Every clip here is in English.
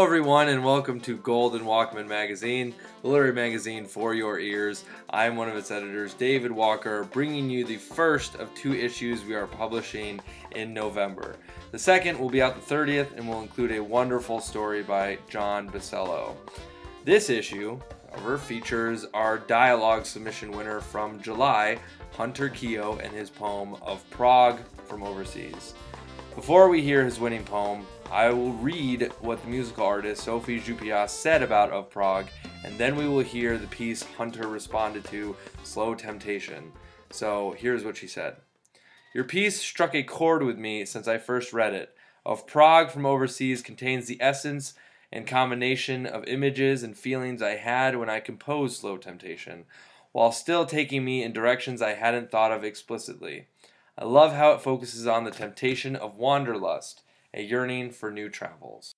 Hello, everyone, and welcome to Golden Walkman Magazine, the literary magazine for your ears. I am one of its editors, David Walker, bringing you the first of two issues we are publishing in November. The second will be out the 30th and will include a wonderful story by John Basello. This issue, however, features our dialogue submission winner from July, Hunter Keogh, and his poem of Prague from Overseas. Before we hear his winning poem, I will read what the musical artist Sophie Jupias said about Of Prague, and then we will hear the piece Hunter responded to, Slow Temptation. So here's what she said Your piece struck a chord with me since I first read it. Of Prague from Overseas contains the essence and combination of images and feelings I had when I composed Slow Temptation, while still taking me in directions I hadn't thought of explicitly. I love how it focuses on the temptation of wanderlust a yearning for new travels.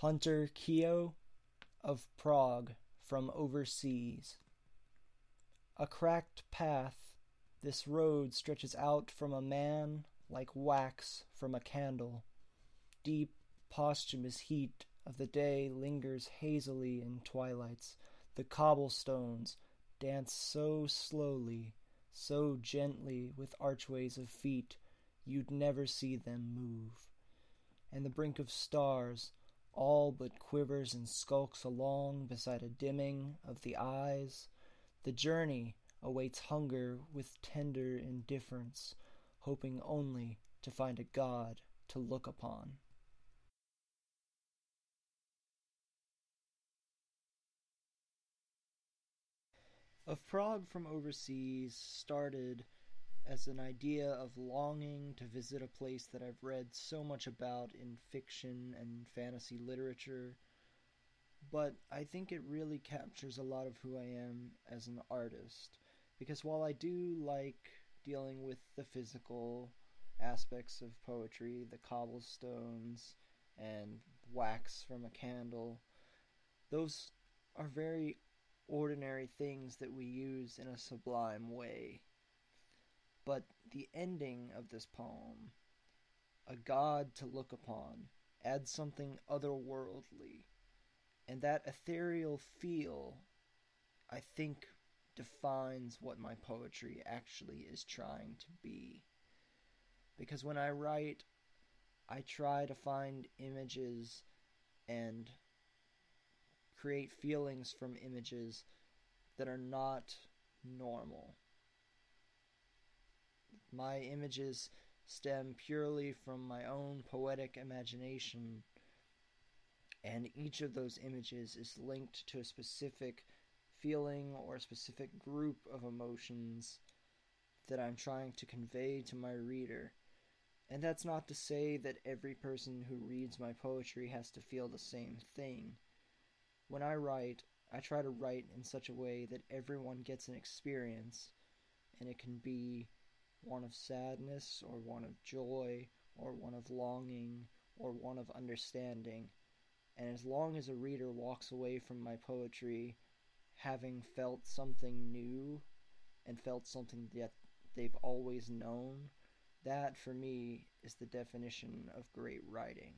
Hunter Keogh of Prague from overseas. A cracked path, this road stretches out from a man like wax from a candle. Deep, posthumous heat of the day lingers hazily in twilights. The cobblestones dance so slowly, so gently with archways of feet, you'd never see them move. And the brink of stars all but quivers and skulks along beside a dimming of the eyes. The journey awaits hunger with tender indifference, hoping only to find a God to look upon. Of Prague from Overseas started as an idea of longing to visit a place that I've read so much about in fiction and fantasy literature, but I think it really captures a lot of who I am as an artist. Because while I do like dealing with the physical aspects of poetry, the cobblestones and wax from a candle, those are very ordinary things that we use in a sublime way. But the ending of this poem, a god to look upon, adds something otherworldly. And that ethereal feel, I think, defines what my poetry actually is trying to be. Because when I write, I try to find images and create feelings from images that are not normal. My images stem purely from my own poetic imagination, and each of those images is linked to a specific feeling or a specific group of emotions that I'm trying to convey to my reader. And that's not to say that every person who reads my poetry has to feel the same thing. When I write, I try to write in such a way that everyone gets an experience, and it can be one of sadness, or one of joy, or one of longing, or one of understanding. And as long as a reader walks away from my poetry having felt something new and felt something that they've always known, that for me is the definition of great writing.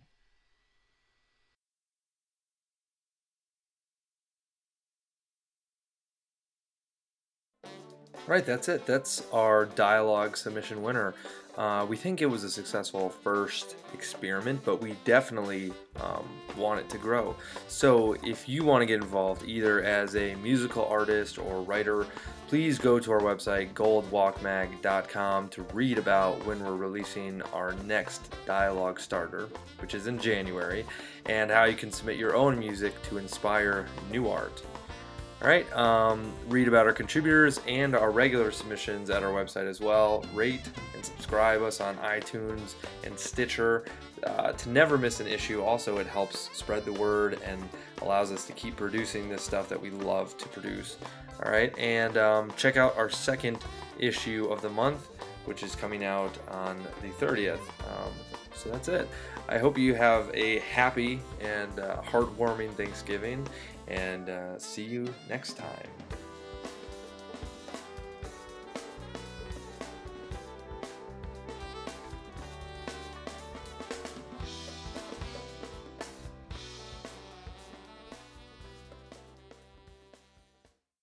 Right, that's it. That's our dialogue submission winner. Uh, we think it was a successful first experiment, but we definitely um, want it to grow. So if you want to get involved either as a musical artist or writer, please go to our website, goldwalkmag.com, to read about when we're releasing our next dialogue starter, which is in January, and how you can submit your own music to inspire new art. All right, um, read about our contributors and our regular submissions at our website as well. Rate and subscribe us on iTunes and Stitcher uh, to never miss an issue. Also, it helps spread the word and allows us to keep producing this stuff that we love to produce. All right, and um, check out our second issue of the month, which is coming out on the 30th. Um, so that's it. I hope you have a happy and uh, heartwarming Thanksgiving and uh, see you next time.